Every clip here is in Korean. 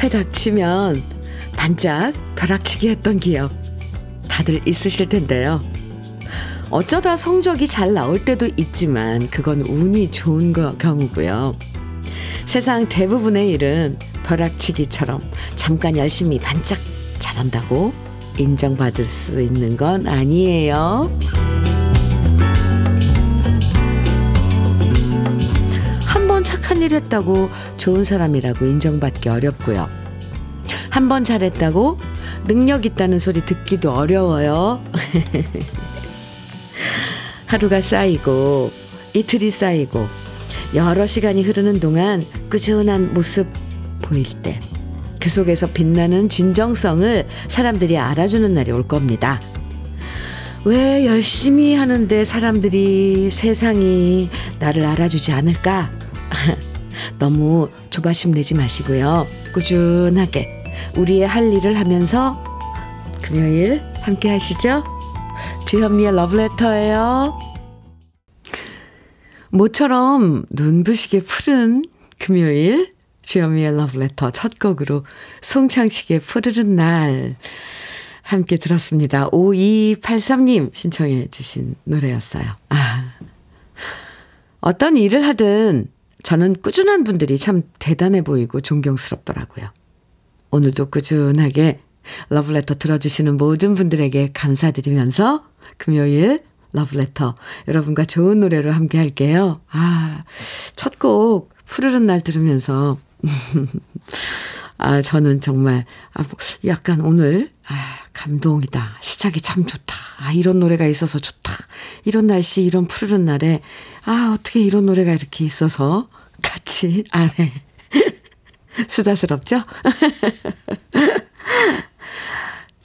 코앞에 닥치면 반짝 벼락치기 했던 기억 다들 있으실 텐데요. 어쩌다 성적이 잘 나올 때도 있지만 그건 운이 좋은 거, 경우고요. 세상 대부분의 일은 벼락치기처럼 잠깐 열심히 반짝 잘한다고 인정받을 수 있는 건 아니에요. 착한 일 했다고 좋은 사람이라고 인정받기 어렵고요. 한 번 잘했다고 능력 있다는 소리 듣기도 어려워요. 하루가 쌓이고 이틀이 쌓이고 여러 시간이 흐르는 동안 꾸준한 모습 보일 때 그 속에서 빛나는 진정성을 사람들이 알아주는 날이 올 겁니다. 왜 열심히 하는데 사람들이 세상이 나를 알아주지 않을까? 너무 조바심 내지 마시고요. 꾸준하게 우리의 할 일을 하면서 금요일 함께 하시죠. 주현미의 러브레터예요. 모처럼 눈부시게 푸른 금요일 주현미의 러브레터 첫 곡으로 송창식의 푸르른 날 함께 들었습니다. 5283님 신청해 주신 노래였어요. 아. 어떤 일을 하든 저는 꾸준한 분들이 참 대단해 보이고 존경스럽더라고요. 오늘도 꾸준하게 러브레터 들어주시는 모든 분들에게 감사드리면서 금요일 러브레터 여러분과 좋은 노래로 함께 할게요. 아, 첫 곡 푸르른 날 들으면서 아, 저는 정말 아, 약간 오늘 아, 감동이다. 시작이 참 좋다. 아, 이런 노래가 있어서 좋다. 이런 날씨, 이런 푸르른 날에 아, 어떻게 이런 노래가 이렇게 있어서 같이 아, 네. 수다스럽죠?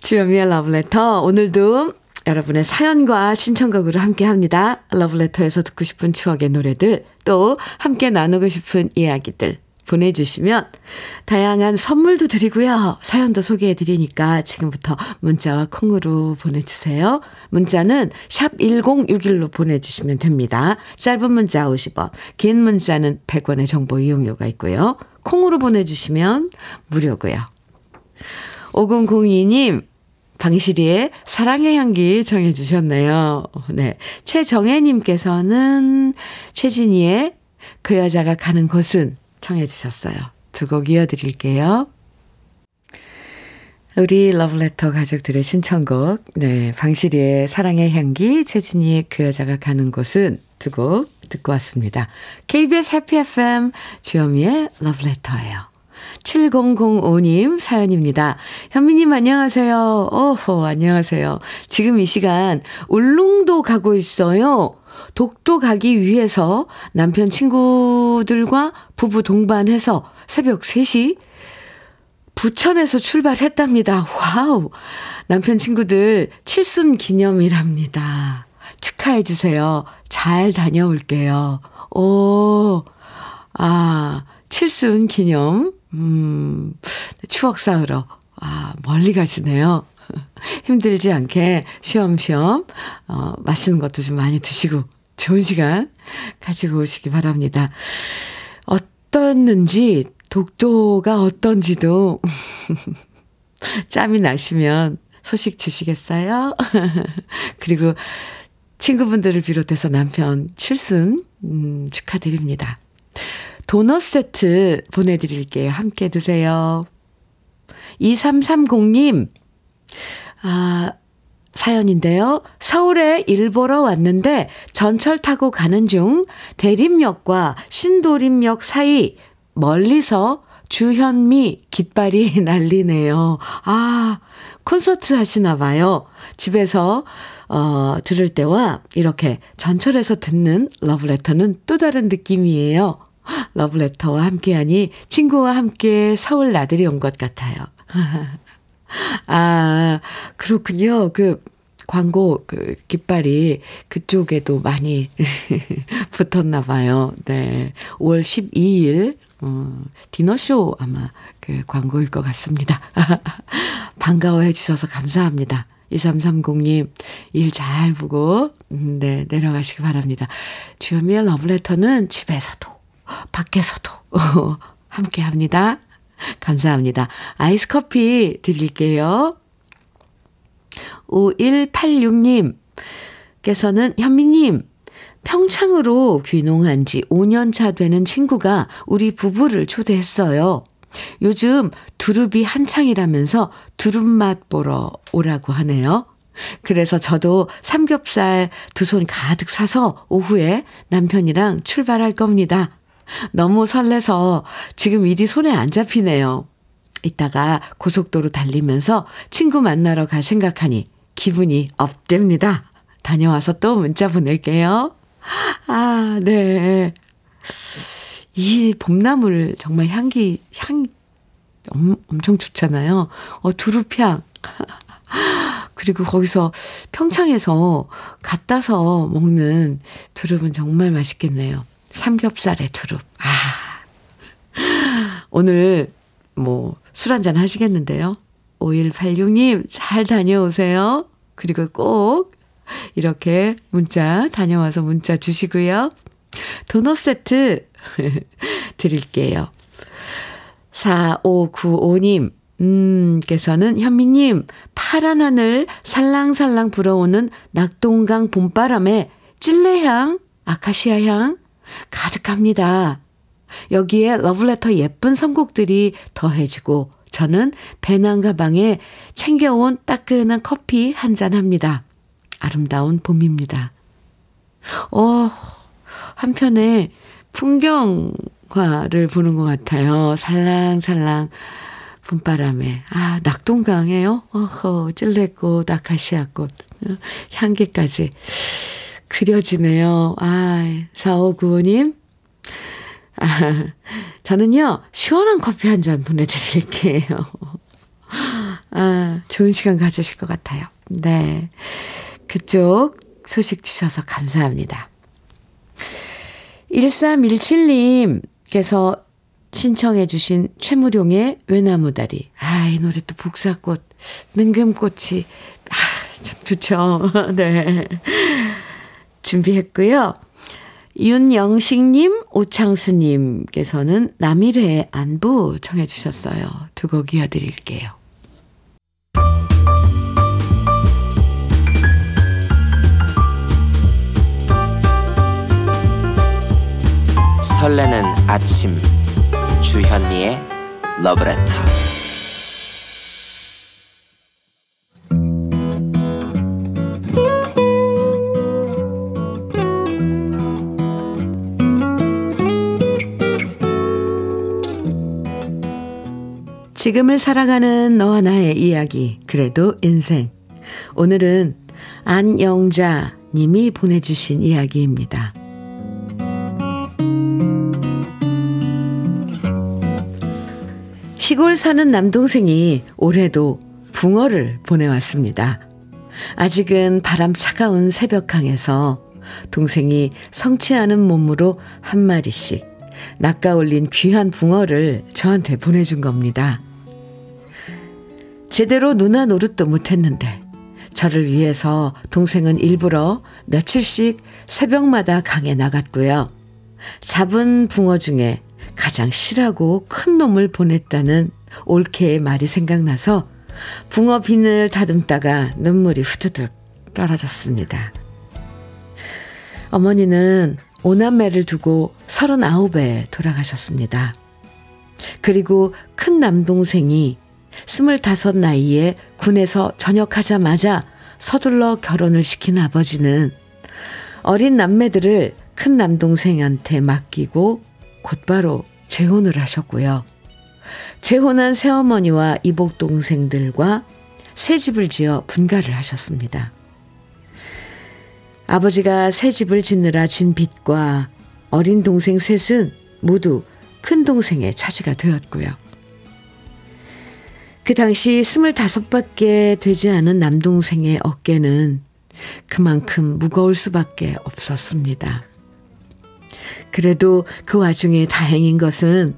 주현미의 러브레터 오늘도 여러분의 사연과 신청곡으로 함께 합니다. 러브레터에서 듣고 싶은 추억의 노래들, 또 함께 나누고 싶은 이야기들 보내주시면 다양한 선물도 드리고요. 사연도 소개해 드리니까 지금부터 문자와 콩으로 보내주세요. 문자는 샵 1061로 보내주시면 됩니다. 짧은 문자 50원, 긴 문자는 100원의 정보 이용료가 있고요. 콩으로 보내주시면 무료고요. 5002님, 방시리의 사랑의 향기 정해 주셨네요. 네. 최정혜님께서는 최진희의 그 여자가 가는 곳은 청해 주셨어요. 두 곡 이어드릴게요. 우리 러브레터 가족들의 신청곡, 네, 방시리의 사랑의 향기, 최진희의 그 여자가 가는 곳은 두 곡 듣고 왔습니다. KBS 해피 FM 주현미의 러브레터예요. 7005님 사연입니다. 현미님 안녕하세요. 오호, 안녕하세요. 지금 이 시간 울릉도 가고 있어요. 독도 가기 위해서 남편 친구들과 부부 동반해서 새벽 3시 부천에서 출발했답니다. 와우. 남편 친구들 칠순 기념이랍니다. 축하해 주세요. 잘 다녀올게요. 오, 아, 칠순 기념. 음, 추억 쌓으러, 아, 멀리 가시네요. 힘들지 않게 쉬엄쉬엄, 어, 맛있는 것도 좀 많이 드시고, 좋은 시간 가지고 오시기 바랍니다. 어떻는지, 독도가 어떤지도, 짬이 나시면 소식 주시겠어요? 그리고 친구분들을 비롯해서 남편 칠순, 음, 축하드립니다. 도넛 세트 보내드릴게요. 함께 드세요. 2330님, 아, 사연인데요. 서울에 일 보러 왔는데 전철 타고 가는 중 대림역과 신도림역 사이 멀리서 주현미 깃발이 날리네요. 아, 콘서트 하시나 봐요. 집에서 어, 들을 때와 이렇게 전철에서 듣는 러브레터는 또 다른 느낌이에요. 러브레터와 함께하니 친구와 함께 서울 나들이 온 것 같아요. 아, 그렇군요. 그 광고 그 깃발이 그쪽에도 많이 붙었나 봐요. 네. 5월 12일 어, 디너쇼 아마 그 광고일 것 같습니다. 반가워해 주셔서 감사합니다. 2330님, 일 잘 보고, 음, 네, 내려가시기 바랍니다. 주현미의 러브레터는 집에서도, 밖에서도 함께 합니다. 감사합니다. 아이스 커피 드릴게요. 5186님, 께서는 현미님, 평창으로 귀농한 지 5년 차 되는 친구가 우리 부부를 초대했어요. 요즘 두릅이 한창이라면서 두릅 맛 보러 오라고 하네요. 그래서 저도 삼겹살 두 손 가득 사서 오후에 남편이랑 출발할 겁니다. 너무 설레서 지금 일이 손에 안 잡히네요. 이따가 고속도로 달리면서 친구 만나러 갈 생각하니 기분이 업됩니다. 다녀와서 또 문자 보낼게요. 아, 네. 이 봄나물 정말 향기, 향, 엄, 엄청 좋잖아요. 어, 두릅향. 그리고 거기서 평창에서 갖다서 먹는 두릅은 정말 맛있겠네요. 삼겹살에 두릅. 아. 오늘 뭐 술 한잔 하시겠는데요. 5186님 잘 다녀오세요. 그리고 꼭 이렇게 문자 다녀와서 문자 주시고요. 도넛 세트 드릴게요. 4595님, 음, 께서는 현미님, 파란 하늘 살랑살랑 불어오는 낙동강 봄바람에 찔레향, 아카시아 향 가득합니다. 여기에 러브레터 예쁜 선곡들이 더해지고 저는 배낭 가방에 챙겨온 따끈한 커피 한 잔 합니다. 아름다운 봄입니다. 어, 한편에 풍경화를 보는 것 같아요. 살랑살랑 봄바람에. 아, 낙동강에요? 어허, 찔레꽃, 아카시아꽃, 향기까지 그려지네요. 아, 4595님. 아, 저는요, 시원한 커피 한 잔 보내드릴게요. 아, 좋은 시간 가지실 것 같아요. 네. 그쪽 소식 주셔서 감사합니다. 1317님께서 신청해 주신 최무룡의 외나무다리. 아, 이 노래 또 복사꽃, 능금꽃이, 아, 참 좋죠. 네. 준비했고요. 윤영식님, 오창수님께서는 남일의 안부 청해 주셨어요. 두 곡 이어드릴게요. 설레는 아침 주현미의 러브레터 지금을 살아가는 너와 나의 이야기 그래도 인생 오늘은 안영자 님이 보내주신 이야기입니다. 시골 사는 남동생이 올해도 붕어를 보내왔습니다. 아직은 바람 차가운 새벽항에서 동생이 않은 몸으로 한 마리씩 낚아 올린 귀한 붕어를 저한테 보내준 겁니다. 제대로 누나 노릇도 못했는데 저를 위해서 동생은 일부러 며칠씩 새벽마다 강에 나갔고요. 잡은 붕어 중에 가장 실하고 큰 놈을 보냈다는 올케의 말이 생각나서 붕어 비늘 다듬다가 눈물이 후두둑 떨어졌습니다. 어머니는 오남매를 두고 서른아홉에 돌아가셨습니다. 그리고 큰 남동생이 스물다섯 나이에 군에서 전역하자마자 서둘러 결혼을 시킨 아버지는 어린 남매들을 큰 남동생한테 맡기고 곧바로 재혼을 하셨고요. 재혼한 새어머니와 이복 동생들과 새 집을 지어 분가를 하셨습니다. 아버지가 새 집을 짓느라 진 빚과 어린 동생 셋은 모두 큰 동생의 차지가 되었고요. 그 당시 스물다섯밖에 되지 않은 남동생의 어깨는 그만큼 무거울 수밖에 없었습니다. 그래도 그 와중에 다행인 것은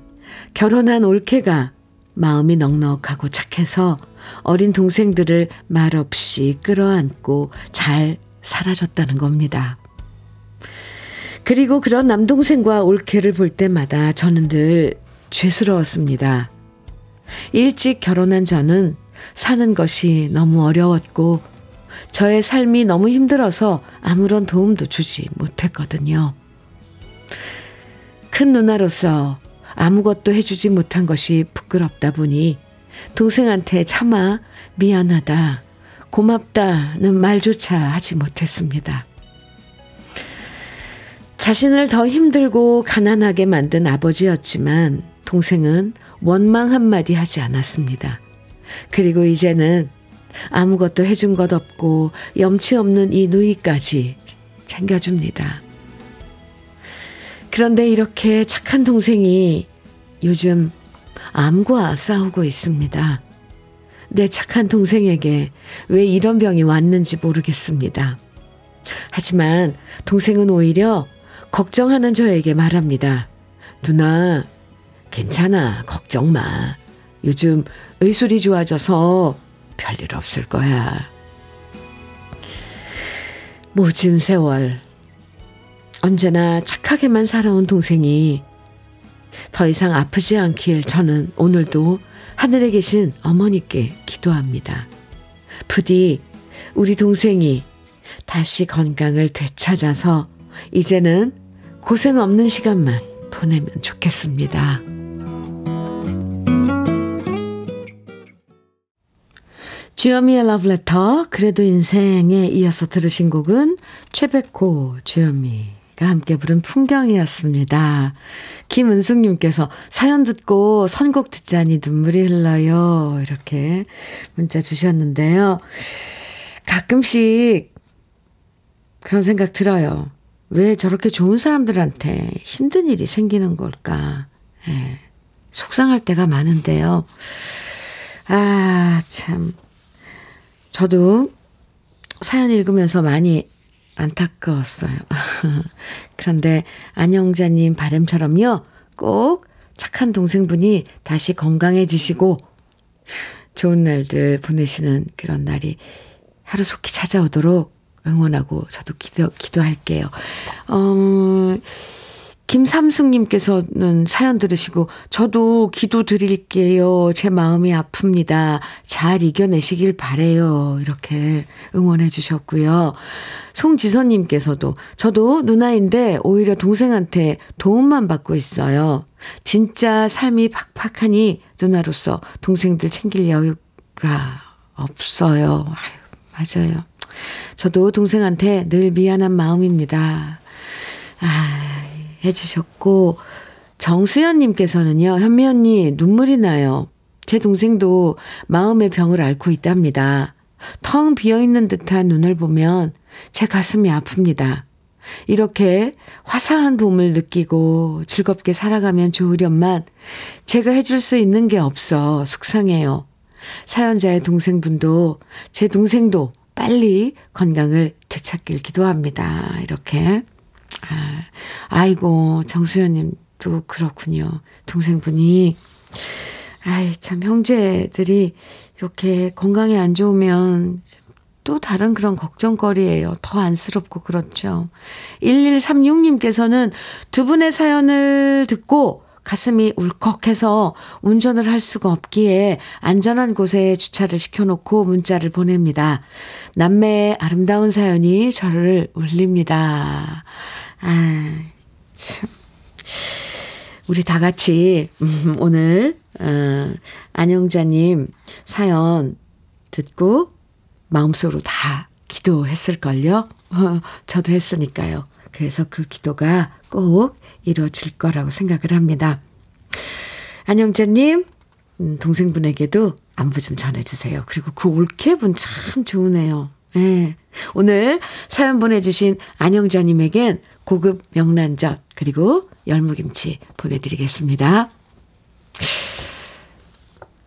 결혼한 올케가 마음이 넉넉하고 착해서 어린 동생들을 말없이 끌어안고 잘 살아줬다는 겁니다. 그리고 그런 남동생과 올케를 볼 때마다 저는 늘 죄스러웠습니다. 일찍 결혼한 저는 사는 것이 너무 어려웠고 저의 삶이 너무 힘들어서 아무런 도움도 주지 못했거든요. 큰 누나로서 아무것도 해주지 못한 것이 부끄럽다 보니 동생한테 차마 미안하다, 고맙다는 말조차 하지 못했습니다. 자신을 더 힘들고 가난하게 만든 아버지였지만 동생은 원망 한마디 하지 않았습니다. 그리고 이제는 아무것도 해준 것 없고 염치 없는 이 누이까지 챙겨줍니다. 그런데 이렇게 착한 동생이 요즘 암과 싸우고 있습니다. 내 착한 동생에게 왜 이런 병이 왔는지 모르겠습니다. 하지만 동생은 오히려 걱정하는 저에게 말합니다. 누나, 괜찮아. 걱정 마. 요즘 의술이 좋아져서 별일 없을 거야. 모진 세월. 언제나 착하게만 살아온 동생이 더 이상 아프지 않길 저는 오늘도 하늘에 계신 어머니께 기도합니다. 부디 우리 동생이 다시 건강을 되찾아서 이제는 고생 없는 시간만 보내면 좋겠습니다. 주현미의 러브레터 그래도 인생에 이어서 들으신 곡은 최백호 주현미가 함께 부른 풍경이었습니다. 김은숙님께서 사연 듣고 선곡 듣자니 눈물이 흘러요. 이렇게 문자 주셨는데요. 가끔씩 그런 생각 들어요. 왜 저렇게 좋은 사람들한테 힘든 일이 생기는 걸까? 예, 속상할 때가 많은데요. 아, 참. 저도 사연 읽으면서 많이 안타까웠어요. 그런데 안영자님 바램처럼요, 꼭 착한 동생분이 다시 건강해지시고 좋은 날들 보내시는 그런 날이 하루속히 찾아오도록 응원하고 저도 기도, 기도할게요. 어, 김삼숙님께서는 사연 들으시고, 저도 기도 드릴게요. 제 마음이 아픕니다. 잘 이겨내시길 바래요. 이렇게 응원해 주셨고요. 송지선님께서도, 저도 누나인데 오히려 동생한테 도움만 받고 있어요. 진짜 삶이 팍팍하니 누나로서 동생들 챙길 여유가 없어요. 아유, 맞아요. 저도 동생한테 늘 미안한 마음입니다. 아, 해주셨고, 정수연님께서는요, 현미 언니, 눈물이 나요. 제 동생도 마음의 병을 앓고 있답니다. 텅 비어있는 듯한 눈을 보면 제 가슴이 아픕니다. 이렇게 화사한 봄을 느끼고 즐겁게 살아가면 좋으련만 제가 해줄 수 있는 게 없어 속상해요. 사연자의 동생분도 제 동생도 빨리 건강을 되찾길 기도합니다. 이렇게 아, 아이고, 정수연님도 그렇군요. 동생분이. 아이, 참, 형제들이 이렇게 건강이 안 좋으면 또 다른 그런 걱정거리예요. 더 안쓰럽고 그렇죠. 1136님께서는 두 분의 사연을 듣고 가슴이 울컥해서 운전을 할 수가 없기에 안전한 곳에 주차를 시켜놓고 문자를 보냅니다. 남매의 아름다운 사연이 저를 울립니다. 아, 참. 우리 다 같이, 음, 오늘, 어, 안영자님 사연 듣고 마음속으로 다 기도했을걸요? 어, 저도 했으니까요. 그래서 그 기도가 꼭 이루어질 거라고 생각을 합니다. 안영자님, 음, 동생분에게도 안부 좀 전해주세요. 그리고 그 올케분 참 좋으네요. 예. 네. 오늘 사연 보내주신 안영자님에겐 고급 명란젓 그리고 열무김치 보내드리겠습니다.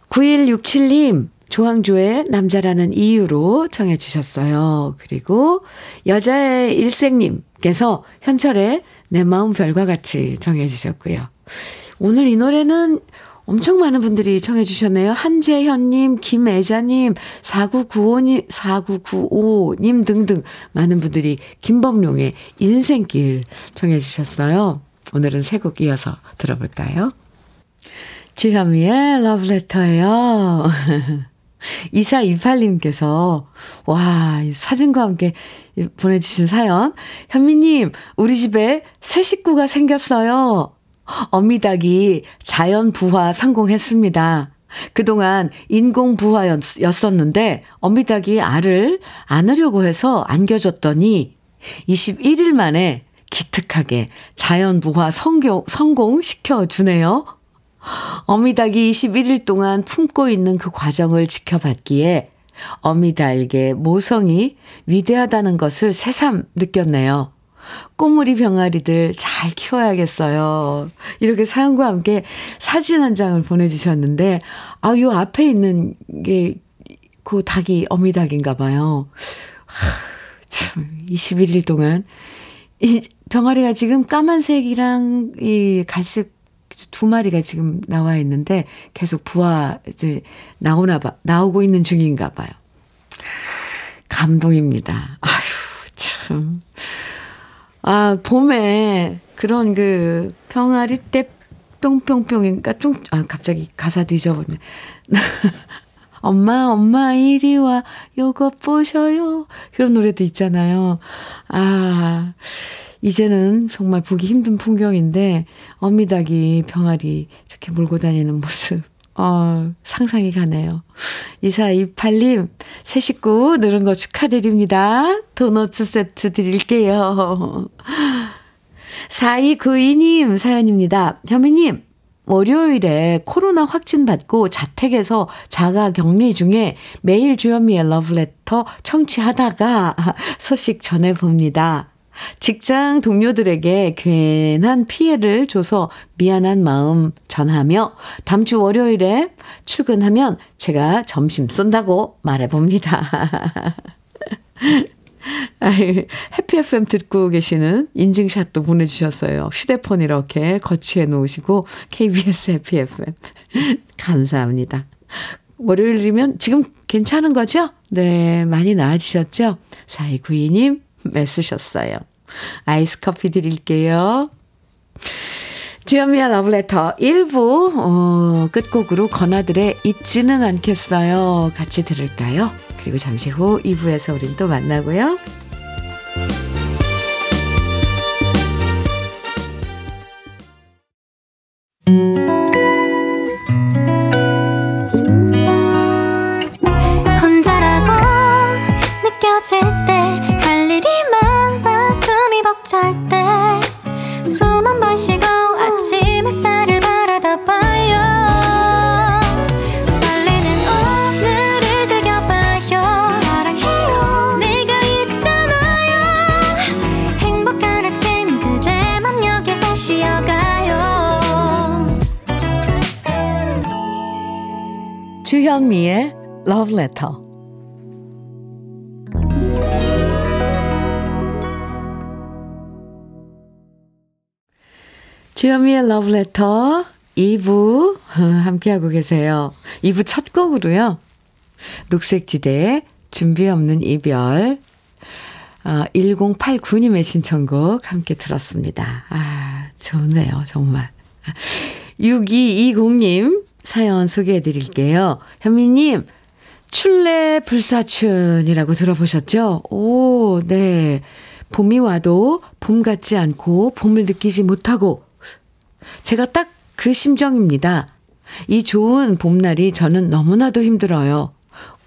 9167님 조항조의 남자라는 이유로 청해 주셨어요. 그리고 여자의 일생님께서 현철의 내 마음 별과 같이 청해 주셨고요. 오늘 이 노래는 엄청 많은 분들이 청해 주셨네요. 한재현님, 김애자님, 4995님, 4995님 등등 많은 분들이 김범룡의 인생길 청해 주셨어요. 오늘은 세 곡 이어서 들어볼까요? 주현미의 러브레터예요. 2428님께서, 와, 사진과 함께 보내주신 사연. 현미님, 우리 집에 새 식구가 생겼어요. 어미닭이 자연 부화 성공했습니다. 그동안 인공 부화였었는데, 어미닭이 알을 안으려고 해서 안겨줬더니, 21일 만에 기특하게 자연 부화 성공, 성공시켜 주네요. 어미닭이 21일 동안 품고 있는 그 과정을 지켜봤기에 어미닭의 모성이 위대하다는 것을 새삼 느꼈네요. 꼬물이 병아리들 잘 키워야겠어요. 이렇게 사연과 함께 사진 한 장을 보내주셨는데, 아, 요 앞에 있는 게, 그 닭이 어미닭인가 봐요. 하, 참, 21일 동안. 이 병아리가 지금 까만색이랑 이 갈색 두 마리가 지금 나와 있는데 계속 부화 이제 나오나 봐 나오고 있는 중인가 봐요. 감동입니다. 아휴 참. 아 봄에 그런 그 병아리 때 뿅뿅뿅이니까 좀, 아, 갑자기 가사도 잊어버리네. 엄마, 엄마, 이리 와, 요거 보셔요. 그런 노래도 있잖아요. 아, 이제는 정말 보기 힘든 풍경인데, 어미닭이 병아리 이렇게 몰고 다니는 모습. 어, 상상이 가네요. 2428님, 새 식구 늘은 거 축하드립니다. 도너츠 세트 드릴게요. 4292님 사연입니다. 현미님, 월요일에 코로나 확진 받고 자택에서 자가 격리 중에 매일 주현미의 러브레터 청취하다가 소식 전해봅니다. 직장 동료들에게 괜한 피해를 줘서 미안한 마음 전하며 다음 주 월요일에 출근하면 제가 점심 쏜다고 말해봅니다. 해피 FM 듣고 계시는 인증샷도 보내주셨어요. 휴대폰 이렇게 거치해 놓으시고 KBS 해피 FM 감사합니다. 월요일이면 지금 괜찮은 거죠? 네, 많이 나아지셨죠? 4292님 애쓰셨어요. 아이스 커피 드릴게요. 주현미의 러브레터 1부 어, 끝곡으로 건아들의 잊지는 않겠어요. 같이 들을까요? 그리고 잠시 후 2부에서 우린 또 만나고요. 혼자라고 느껴질 때 벅찰 때숨 한 번 쉬고 주현미의 Love Letter. 주현미의 Letter 2부 함께하고 계세요. 2부 첫 곡으로요. 녹색지대의 준비 없는 이별 아, 1089님의 신청곡 함께 들었습니다. 아, 좋네요, 정말. 6220님 사연 소개해 드릴게요. 현미님, 출래 불사춘이라고 들어보셨죠? 오, 네. 봄이 와도 봄 같지 않고 봄을 느끼지 못하고 제가 딱 그 심정입니다. 이 좋은 봄날이 저는 너무나도 힘들어요.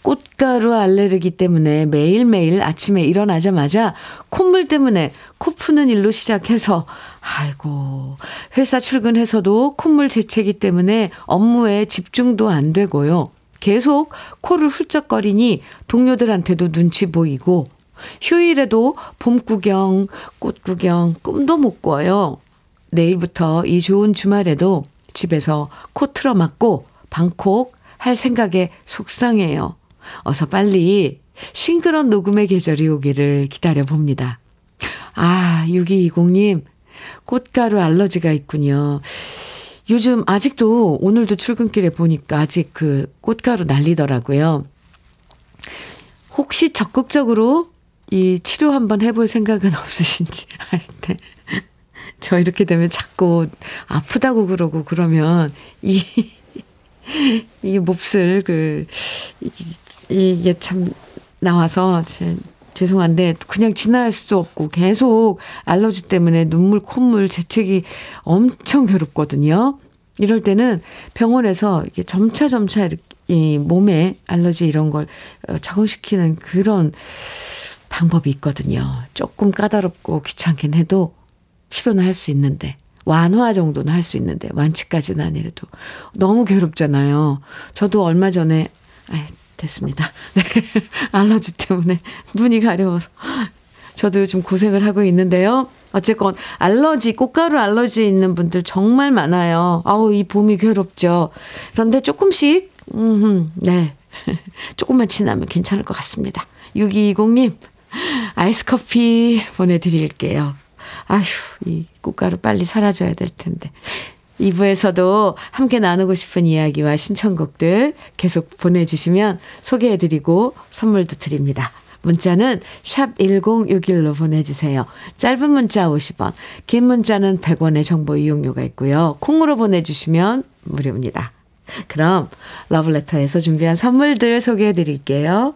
꽃가루 알레르기 때문에 매일매일 아침에 일어나자마자 콧물 때문에 코 푸는 일로 시작해서 아이고 회사 출근해서도 콧물 재채기 때문에 업무에 집중도 안 되고요. 계속 코를 훌쩍거리니 동료들한테도 눈치 보이고 휴일에도 봄 구경, 꽃 구경 꿈도 못 꿔요. 내일부터 이 좋은 주말에도 집에서 코 틀어 막고 방콕 할 생각에 속상해요. 어서 빨리 싱그런 녹음의 계절이 오기를 기다려 봅니다. 아, 6220님, 꽃가루 알러지가 있군요. 요즘 아직도 오늘도 출근길에 보니까 아직 그 꽃가루 날리더라고요. 혹시 적극적으로 이 치료 한번 해볼 생각은 없으신지 할 때. 저 이렇게 되면 자꾸 아프다고 그러고 그러면 이, 이 몹쓸 그, 이게 참 나와서 제, 죄송한데 그냥 지나갈 수 없고 계속 알러지 때문에 눈물, 콧물, 재채기 엄청 괴롭거든요. 이럴 때는 병원에서 이게 점차 점차 이 몸에 알러지 이런 걸 어, 적응시키는 그런 방법이 있거든요. 조금 까다롭고 귀찮긴 해도 치료는 할 수 있는데 완화 정도는 할 수 있는데 완치까지는 아니래도 너무 괴롭잖아요. 저도 얼마 전에 아 됐습니다. 네. 알러지 때문에 눈이 가려워서 저도 요즘 고생을 하고 있는데요. 어쨌건 알러지, 꽃가루 알러지 있는 분들 정말 많아요. 아우, 이 봄이 괴롭죠. 그런데 조금씩, 음, 네. 조금만 지나면 괜찮을 것 같습니다. 6220님, 아이스 커피 보내 드릴게요. 아휴, 이 꽃가루 빨리 사라져야 될 텐데. 2부에서도 함께 나누고 싶은 이야기와 신청곡들 계속 보내주시면 소개해드리고 선물도 드립니다. 문자는 샵 1061로 보내주세요. 짧은 문자 50원, 긴 문자는 100원의 정보 이용료가 있고요. 콩으로 보내주시면 무료입니다. 그럼 러블레터에서 준비한 선물들 소개해 드릴게요.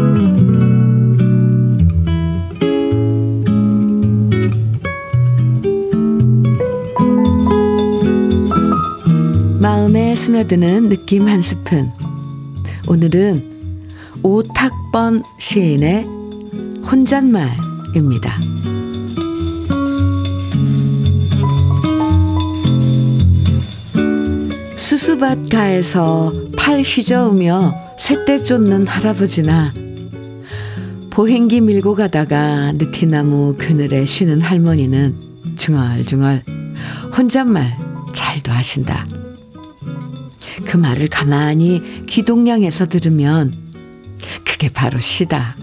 스며드는 느낌 한 스푼. 오늘은 오탁번 시인의 혼잣말입니다. 수수밭가에서 팔 휘저으며 새떼 쫓는 할아버지나 보행기 밀고 가다가 느티나무 그늘에 쉬는 할머니는 중얼중얼 혼잣말 잘도 하신다. 그 말을 가만히 귀동냥해서 들으면 그게 바로 시다.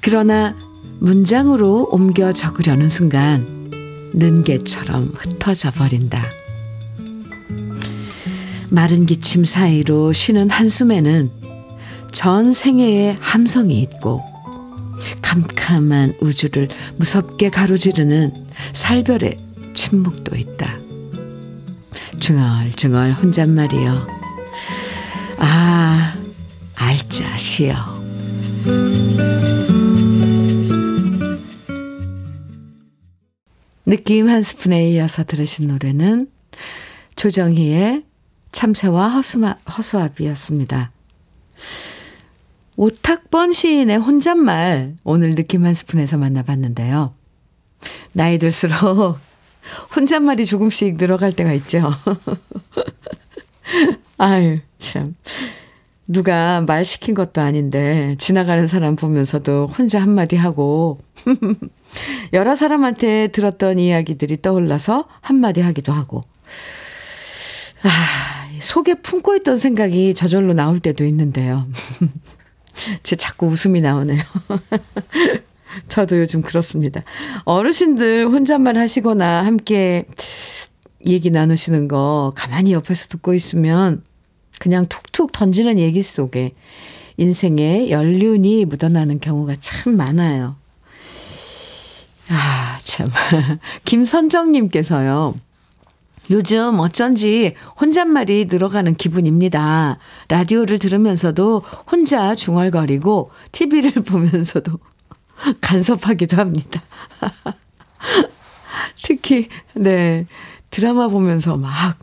그러나 문장으로 옮겨 적으려는 순간 는개처럼 흩어져 버린다. 마른 기침 사이로 쉬는 한숨에는 전 생애의 함성이 있고 캄캄한 우주를 무섭게 가로지르는 살별의 침묵도 있다. 중얼중얼 혼잣말이여. 아, 알짜시여. 느낌 한 스푼에 이어서 들으신 노래는 조정희의 참새와 허수마, 허수아비였습니다. 오탁번 시인의 혼잣말 오늘 느낌 한 스푼에서 만나봤는데요. 나이 들수록 혼잣말이 조금씩 늘어갈 때가 있죠. 아유, 참. 누가 말 시킨 것도 아닌데, 지나가는 사람 보면서도 혼자 한마디 하고, 여러 사람한테 들었던 이야기들이 떠올라서 한마디 하기도 하고, 아, 속에 품고 있던 생각이 저절로 나올 때도 있는데요. 제 자꾸 웃음이 나오네요. 저도 요즘 그렇습니다. 어르신들 혼잣말 하시거나 함께 얘기 나누시는 거 가만히 옆에서 듣고 있으면 그냥 툭툭 던지는 얘기 속에 인생의 연륜이 묻어나는 경우가 참 많아요. 아, 참. 김선정님께서요. 요즘 어쩐지 혼잣말이 늘어가는 기분입니다. 라디오를 들으면서도 혼자 중얼거리고 TV를 보면서도 간섭하기도 합니다. 특히, 네. 드라마 보면서 막,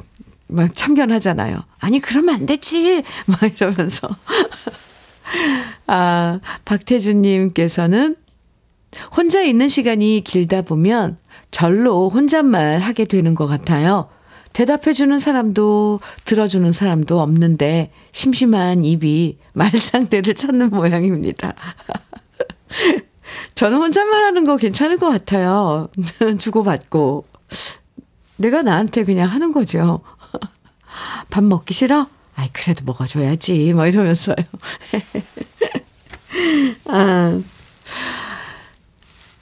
막 참견하잖아요. 아니, 그러면 안 되지! 막 이러면서. 아, 박태준님께서는 혼자 있는 시간이 길다 보면 절로 혼잣말 하게 되는 것 같아요. 대답해주는 사람도 들어주는 사람도 없는데 심심한 입이 말상대를 찾는 모양입니다. 저는 혼잣말 하는 거 괜찮을 것 같아요. 주고받고. 내가 나한테 그냥 하는 거죠. 밥 먹기 싫어? 아이, 그래도 먹어줘야지. 뭐 이러면서요. 아,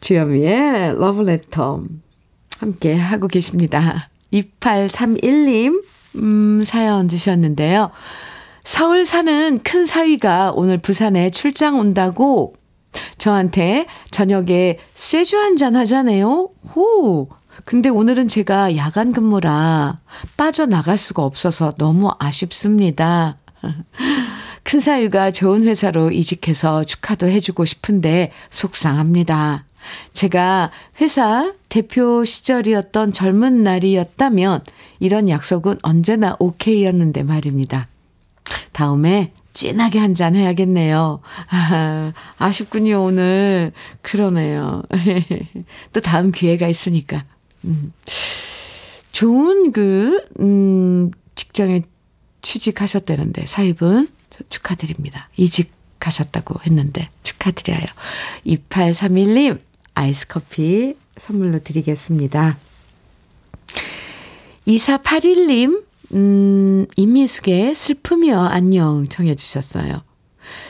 주현미의 러브레터 함께 하고 계십니다. 2831님, 음, 사연 주셨는데요. 서울 사는 큰 사위가 오늘 부산에 출장 온다고 저한테 저녁에 쇠주 한잔 하자네요. 호! 근데 오늘은 제가 야간 근무라 빠져나갈 수가 없어서 너무 아쉽습니다. 큰 사위가 좋은 회사로 이직해서 축하도 해주고 싶은데 속상합니다. 제가 회사 대표 시절이었던 젊은 날이었다면 이런 약속은 언제나 오케이였는데 말입니다. 다음에 진하게 한 잔 해야겠네요. 아, 아쉽군요, 오늘. 그러네요. 또 다음 기회가 있으니까. 음. 좋은 그, 음, 직장에 취직하셨다는데, 사입은 축하드립니다. 이직하셨다고 했는데, 축하드려요. 2831님, 아이스 커피 선물로 드리겠습니다. 2481님, 음, 임미숙의 슬프며 안녕 청해 주셨어요.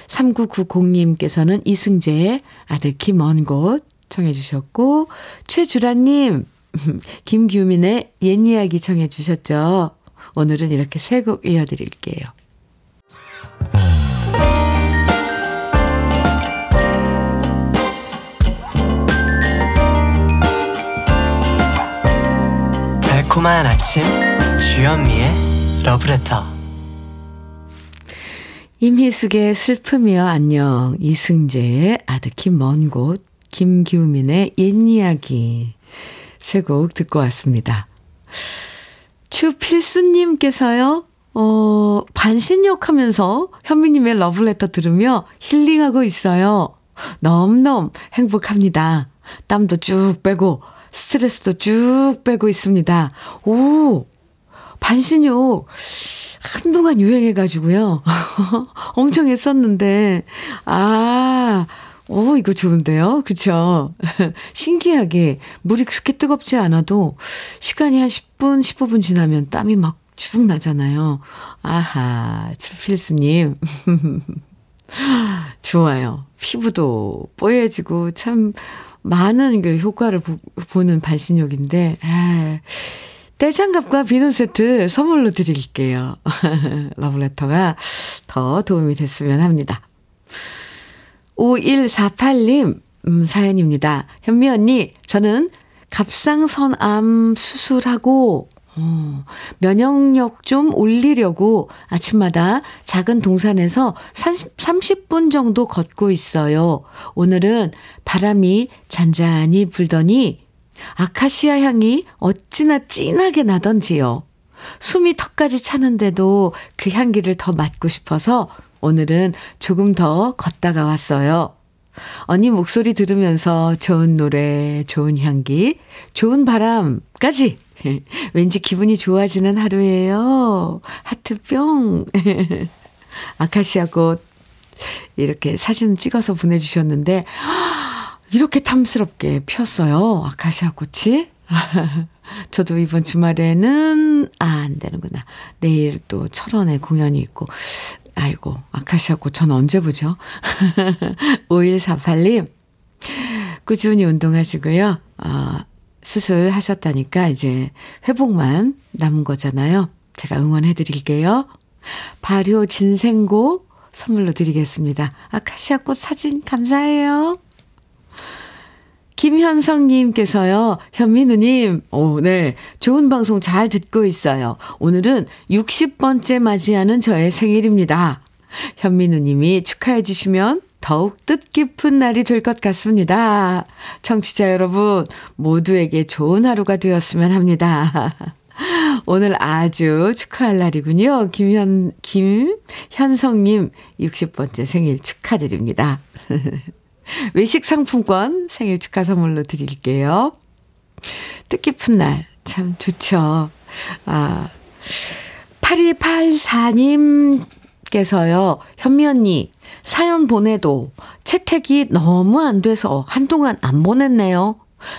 3990님께서는 이승재의 아득히 먼 곳 청해 주셨고, 최주라님, 김규민의 옛 이야기 청해 주셨죠. 오늘은 이렇게 세 곡 이어드릴게요. 달콤한 아침 주현미의 러브레터 임희숙의 슬픔이여 안녕 이승재의 아득히 먼 곳 김규민의 옛 이야기 세 곡 듣고 왔습니다. 추필수님께서요 어, 반신욕 하면서 현미님의 러브레터 들으며 힐링하고 있어요. 너무너무 행복합니다. 땀도 쭉 빼고 스트레스도 쭉 빼고 있습니다. 오, 반신욕. 한동안 유행해가지고요. 엄청 했었는데, 아, 오, 이거 좋은데요? 그쵸? 신기하게, 물이 그렇게 뜨겁지 않아도, 시간이 한 10분, 15분 지나면 땀이 막 쭉 나잖아요. 아하, 추필수님. 좋아요. 피부도 뽀얘지고, 참, 많은 그 효과를 보, 보는 반신욕인데, 아, 떼장갑과 비누 세트 선물로 드릴게요. 러브레터가 더 도움이 됐으면 합니다. 5148님, 음, 사연입니다. 현미 언니, 저는 갑상선암 수술하고 어, 면역력 좀 올리려고 아침마다 작은 동산에서 30, 30분 정도 걷고 있어요. 오늘은 바람이 잔잔히 불더니 아카시아 향이 어찌나 진하게 나던지요. 숨이 턱까지 차는데도 그 향기를 더 맡고 싶어서 오늘은 조금 더 걷다가 왔어요. 언니 목소리 들으면서 좋은 노래, 좋은 향기, 좋은 바람까지 왠지 기분이 좋아지는 하루예요. 하트 뿅. 아카시아 꽃 이렇게 사진 찍어서 보내주셨는데 이렇게 탐스럽게 폈어요. 아카시아 꽃이. 저도 이번 주말에는 아, 안 되는구나. 내일 또 철원에 공연이 있고 아이고, 아카시아 꽃 전 언제 보죠? 5148님, 꾸준히 운동하시고요. 어, 수술하셨다니까 이제 회복만 남은 거잖아요. 제가 응원해 드릴게요. 발효 진생고 선물로 드리겠습니다. 아카시아 꽃 사진 감사해요. 김현성님께서요, 현민우님, 오, 네. 좋은 방송 잘 듣고 있어요. 오늘은 60번째 맞이하는 저의 생일입니다. 현민우님이 축하해 주시면 더욱 뜻깊은 날이 될 것 같습니다. 청취자 여러분, 모두에게 좋은 하루가 되었으면 합니다. 오늘 아주 축하할 날이군요. 김현, 김현성님 60번째 생일 축하드립니다. 외식 상품권 생일 축하 선물로 드릴게요. 뜻깊은 날, 참 좋죠. 아, 8284님께서요, 현미 언니, 사연 보내도 채택이 너무 안 돼서 한동안 안 보냈네요.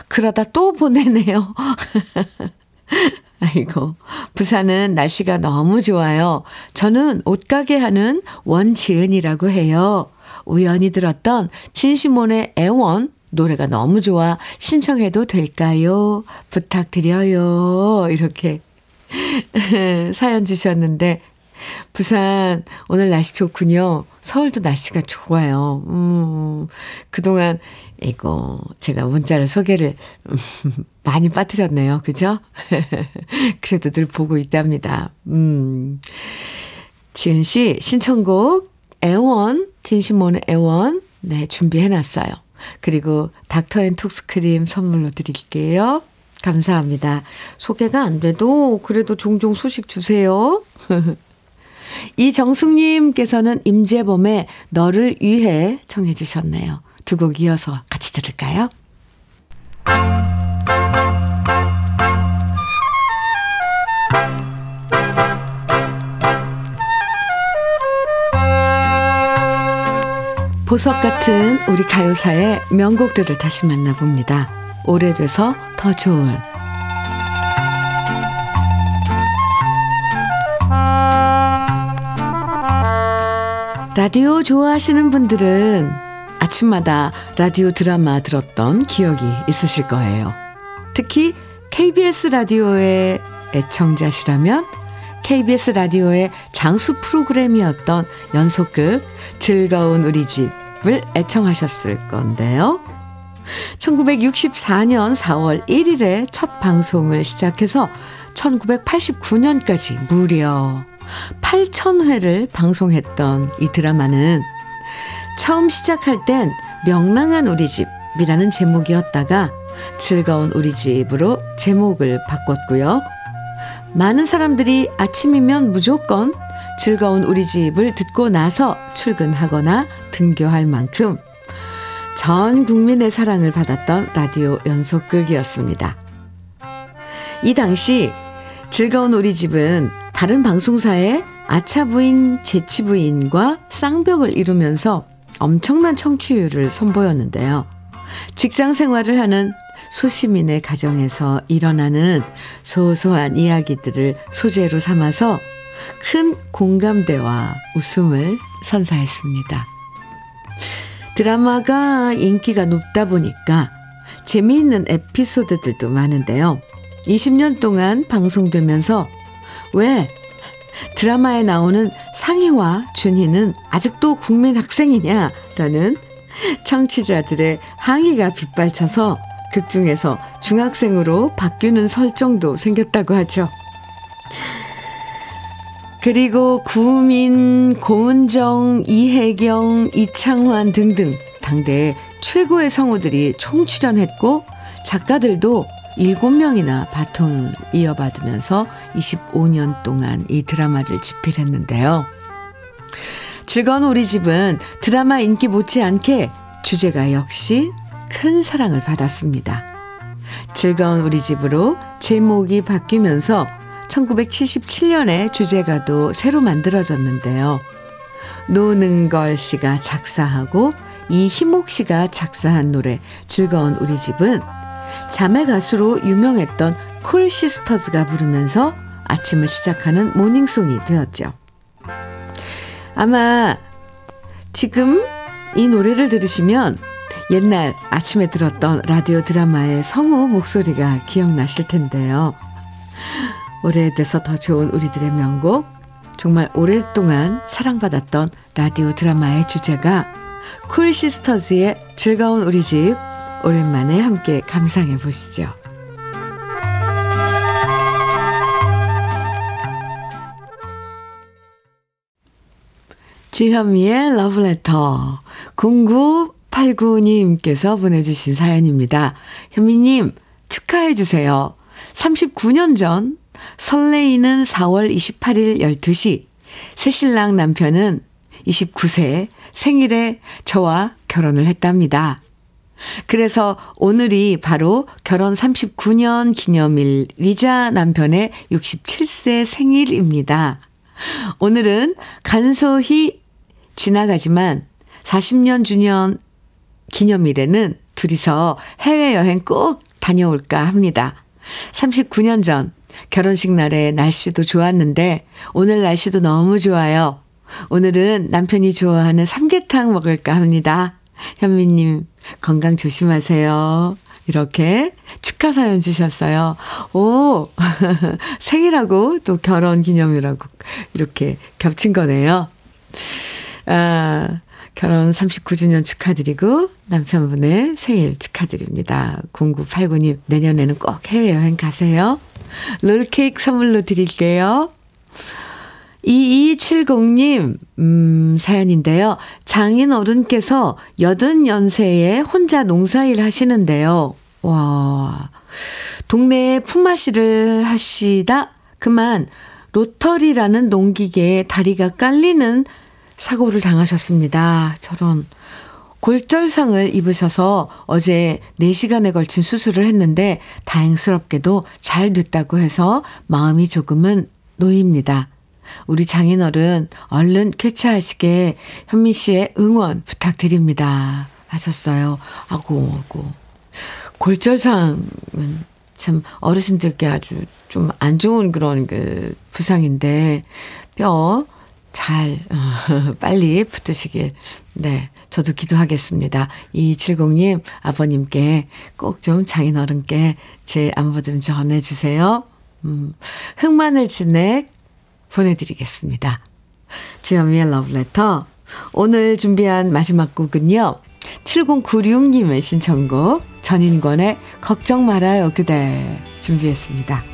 그러다 또 보내네요. 아이고, 부산은 날씨가 너무 좋아요. 저는 옷가게 하는 원지은이라고 해요. 우연히 들었던 진시몬의 애원 노래가 너무 좋아 신청해도 될까요? 부탁드려요. 이렇게 사연 주셨는데 부산 오늘 날씨 좋군요. 서울도 날씨가 좋아요. 음, 그동안 이거 제가 문자를 소개를 많이 빠뜨렸네요. 그죠? 그래도 늘 보고 있답니다. 음. 지은 씨 신청곡 애원 진심몬의 애원 네 준비해 놨어요. 그리고 닥터앤톡스크림 선물로 드릴게요. 감사합니다. 소개가 안 돼도 그래도 종종 소식 주세요. 이정숙님께서는 임재범의 너를 위해 청해 주셨네요. 두 곡 이어서 같이 들을까요? 보석 같은 우리 가요사의 명곡들을 다시 만나봅니다. 오래돼서 더 좋은 라디오 좋아하시는 분들은 아침마다 라디오 드라마 들었던 기억이 있으실 거예요. 특히 KBS 라디오의 애청자시라면 KBS 라디오의 장수 프로그램이었던 연속극 즐거운 우리 집 을 애청하셨을 건데요. 1964년 4월 1일에 첫 방송을 시작해서 1989년까지 무려 8,000회를 방송했던 이 드라마는 처음 시작할 땐 명랑한 우리 집이라는 제목이었다가 즐거운 우리 집으로 제목을 바꿨고요. 많은 사람들이 아침이면 무조건 즐거운 우리 집을 듣고 나서 출근하거나 등교할 만큼 전 국민의 사랑을 받았던 라디오 연속극이었습니다. 이 당시 즐거운 우리 집은 다른 방송사의 아차부인, 재치부인과 쌍벽을 이루면서 엄청난 청취율을 선보였는데요. 직장 생활을 하는 소시민의 가정에서 일어나는 소소한 이야기들을 소재로 삼아서 큰 공감대와 웃음을 선사했습니다. 드라마가 인기가 높다 보니까 재미있는 에피소드들도 많은데요. 20년 동안 방송되면서 왜 드라마에 나오는 상희와 준희는 아직도 국민 학생이냐라는 청취자들의 항의가 빗발쳐서 극중에서 중학생으로 바뀌는 설정도 생겼다고 하죠. 그리고 구민, 고은정, 이혜경, 이창환 등등 당대 최고의 성우들이 총출연했고 작가들도 7명이나 바톤을 이어받으면서 25년 동안 이 드라마를 집필했는데요. 즐거운 우리 집은 드라마 인기 못지않게 주제가 역시 큰 사랑을 받았습니다. 즐거운 우리 집으로 제목이 바뀌면서 1977년에 주제가도 새로 만들어졌는데요. 노능걸 씨가 작사하고 이희목 씨가 작사한 노래 즐거운 우리 집은 자매 가수로 유명했던 쿨 시스터즈가 부르면서 아침을 시작하는 morning song이 되었죠. 아마 지금 이 노래를 들으시면 옛날 아침에 들었던 라디오 드라마의 성우 목소리가 기억나실 텐데요. 오래돼서 더 좋은 우리들의 명곡, 정말 오랫동안 사랑받았던 라디오 드라마의 주제가 쿨 시스터즈의 즐거운 우리 집 오랜만에 함께 감상해 보시죠. 주현미의 러브레터 0989님께서 보내주신 사연입니다. 현미님 축하해 주세요. 39년 전 설레이는 4월 28일 12시 새신랑 남편은 29세 생일에 저와 결혼을 했답니다. 그래서 오늘이 바로 결혼 39년 기념일이자 남편의 67세 생일입니다. 오늘은 간소히 지나가지만 40년 주년 기념일에는 둘이서 해외여행 꼭 다녀올까 합니다. 39년 전 결혼식 날에 날씨도 좋았는데 오늘 날씨도 너무 좋아요. 오늘은 남편이 좋아하는 삼계탕 먹을까 합니다. 현미님 건강 조심하세요. 이렇게 축하 사연 주셨어요. 오, 생일하고 또 결혼 기념이라고 이렇게 겹친 거네요. 아, 결혼 39주년 축하드리고 남편분의 생일 축하드립니다. 0989님 내년에는 꼭 해외여행 가세요. 롤케이크 선물로 드릴게요. 2270님, 음, 사연인데요. 장인 어른께서 80연세에 혼자 농사일 하시는데요. 와, 동네에 품앗이를 하시다 그만 로터리라는 농기계에 다리가 깔리는 사고를 당하셨습니다. 저런. 골절상을 입으셔서 어제 4시간에 걸친 수술을 했는데 다행스럽게도 잘 됐다고 해서 마음이 조금은 놓입니다. 우리 장인어른 얼른 쾌차하시게 현미 씨의 응원 부탁드립니다. 하셨어요. 아고, 아고. 골절상은 참 어르신들께 아주 좀 안 좋은 그런 그 부상인데 뼈 잘, 어, 빨리 붙으시길, 네, 저도 기도하겠습니다. 이칠공님 아버님께 꼭 좀 장인어른께 제 안부 좀 전해주세요. 음, 흑마늘 진액 보내드리겠습니다. 주현미의 러브레터. 오늘 준비한 마지막 곡은요. 7096님의 신청곡 전인권의 걱정 말아요 그대 준비했습니다.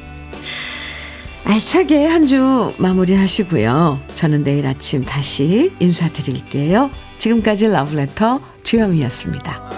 알차게 한 주 마무리하시고요. 저는 내일 아침 다시 인사드릴게요. 지금까지 러브레터 주현미였습니다.